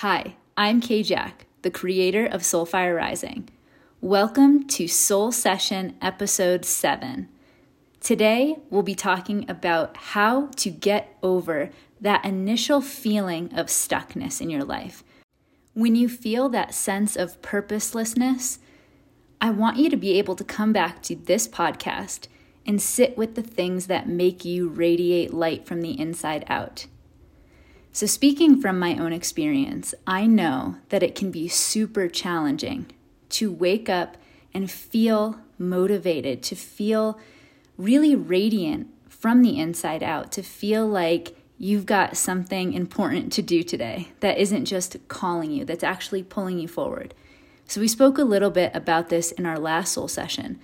Hi, I'm Kay Jack, the creator of Soulfire Rising. Welcome to Soul Session Episode 7. Today, we'll be talking about how to get over that initial feeling of stuckness in your life. When you feel that sense of purposelessness, I want you to be able to come back to this podcast and sit with the things that make you radiate light from the inside out. So, speaking from my own experience, I know that it can be super challenging to wake up and feel motivated, to feel really radiant from the inside out, to feel like you've got something important to do today that isn't just calling you, that's actually pulling you forward. So, we spoke a little bit about this in our last soul session.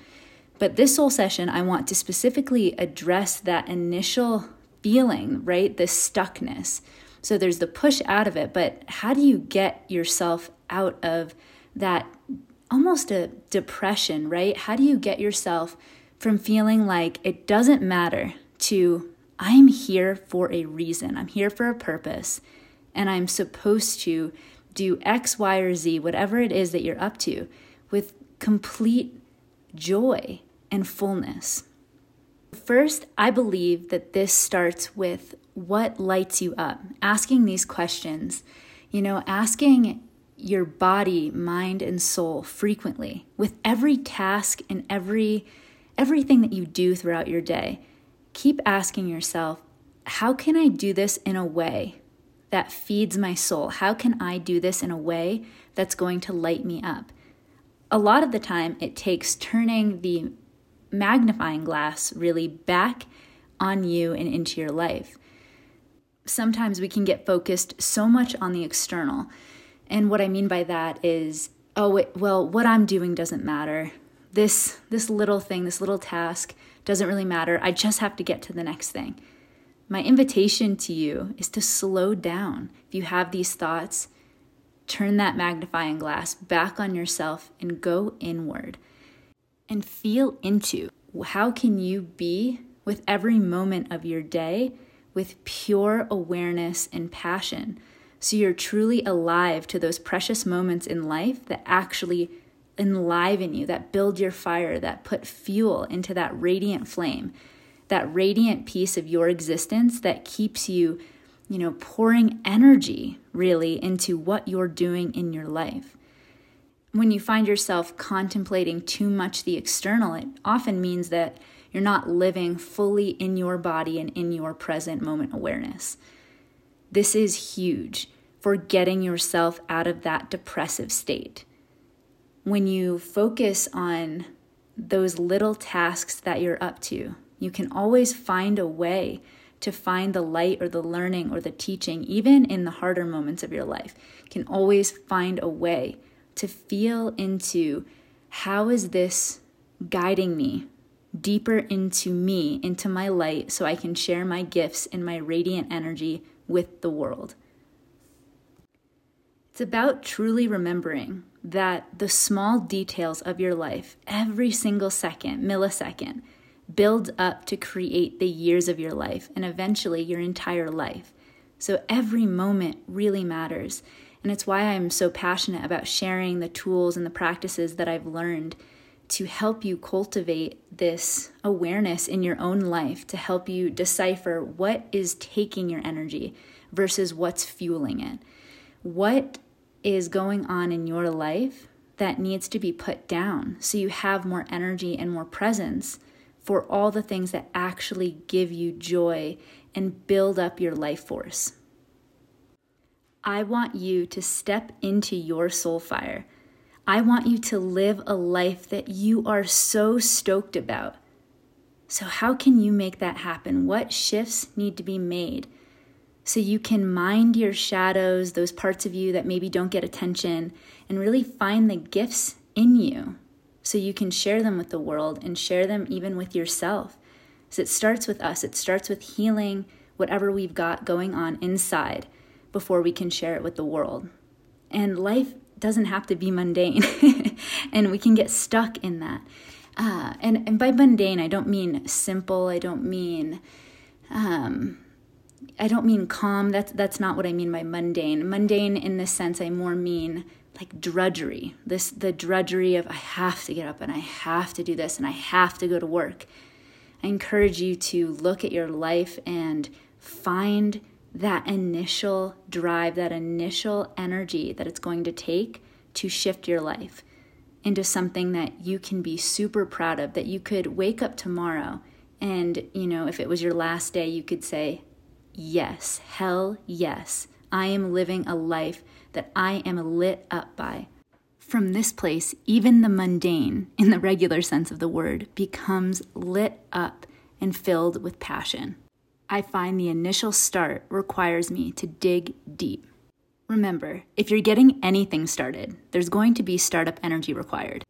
But this soul session, I want to specifically address that initial feeling, right? The stuckness so there's the push out of it, but how do you get yourself out of that almost a depression, right? How do you get yourself from feeling like it doesn't matter to I'm here for a reason, I'm here for a purpose, and I'm supposed to do X, Y, or Z, whatever it is that you're up to, with complete joy and fullness. First, I believe that this starts with what lights you up? Asking these questions, you know, asking your body, mind and soul frequently with every task and every everything that you do throughout your day. Keep asking yourself, how can I do this in a way that feeds my soul? How can I do this in a way that's going to light me up? A lot of the time, it takes turning the magnifying glass really back on you and into your life sometimes we can get focused so much on the external. And what I mean by that is, oh, well, what I'm doing doesn't matter. This this little thing, this little task doesn't really matter. I just have to get to the next thing. My invitation to you is to slow down. If you have these thoughts, turn that magnifying glass back on yourself and go inward and feel into how can you be with every moment of your day with pure awareness and passion. So you're truly alive to those precious moments in life that actually enliven you, that build your fire, that put fuel into that radiant flame, that radiant piece of your existence that keeps you, you know, pouring energy really into what you're doing in your life. When you find yourself contemplating too much the external, it often means that you're not living fully in your body and in your present moment awareness. This is huge for getting yourself out of that depressive state. When you focus on those little tasks that you're up to, you can always find a way to find the light or the learning or the teaching, even in the harder moments of your life. You can always find a way to feel into how is this guiding me deeper into me, into my light, so I can share my gifts and my radiant energy with the world. It's about truly remembering that the small details of your life, every single second, millisecond, builds up to create the years of your life and eventually your entire life. So every moment really matters. And it's why I'm so passionate about sharing the tools and the practices that I've learned to help you cultivate this awareness in your own life, to help you decipher what is taking your energy versus what's fueling it. What is going on in your life that needs to be put down so you have more energy and more presence for all the things that actually give you joy and build up your life force. I want you to step into your soul fire I want you to live a life that you are so stoked about. So, how can you make that happen? What shifts need to be made so you can mind your shadows, those parts of you that maybe don't get attention, and really find the gifts in you so you can share them with the world and share them even with yourself? So, it starts with us, it starts with healing whatever we've got going on inside before we can share it with the world. And life doesn't have to be mundane, and we can get stuck in that. Uh, and and by mundane, I don't mean simple. I don't mean, um, I don't mean calm. That's that's not what I mean by mundane. Mundane in this sense I more mean like drudgery. This the drudgery of I have to get up and I have to do this and I have to go to work. I encourage you to look at your life and find that initial drive, that initial energy that it's going to take to shift your life into something that you can be super proud of, that you could wake up tomorrow and, you know, if it was your last day, you could say, Yes, hell yes, I am living a life that I am lit up by. From this place, even the mundane, in the regular sense of the word, becomes lit up and filled with passion. I find the initial start requires me to dig deep. Remember, if you're getting anything started, there's going to be startup energy required.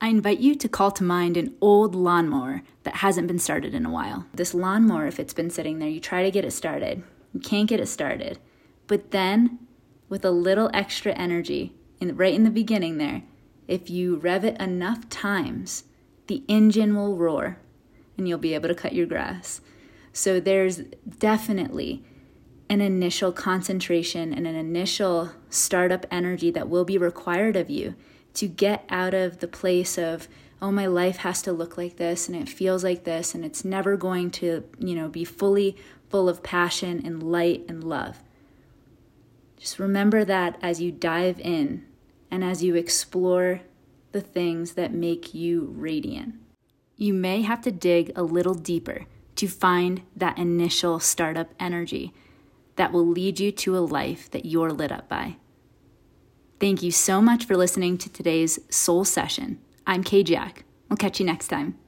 I invite you to call to mind an old lawnmower that hasn't been started in a while. This lawnmower, if it's been sitting there, you try to get it started, you can't get it started. But then, with a little extra energy, in, right in the beginning there, if you rev it enough times, the engine will roar and you'll be able to cut your grass. So there's definitely an initial concentration and an initial startup energy that will be required of you to get out of the place of oh my life has to look like this and it feels like this and it's never going to you know be fully full of passion and light and love. Just remember that as you dive in and as you explore the things that make you radiant. You may have to dig a little deeper to find that initial startup energy that will lead you to a life that you're lit up by. Thank you so much for listening to today's Soul Session. I'm Kay Jack. We'll catch you next time.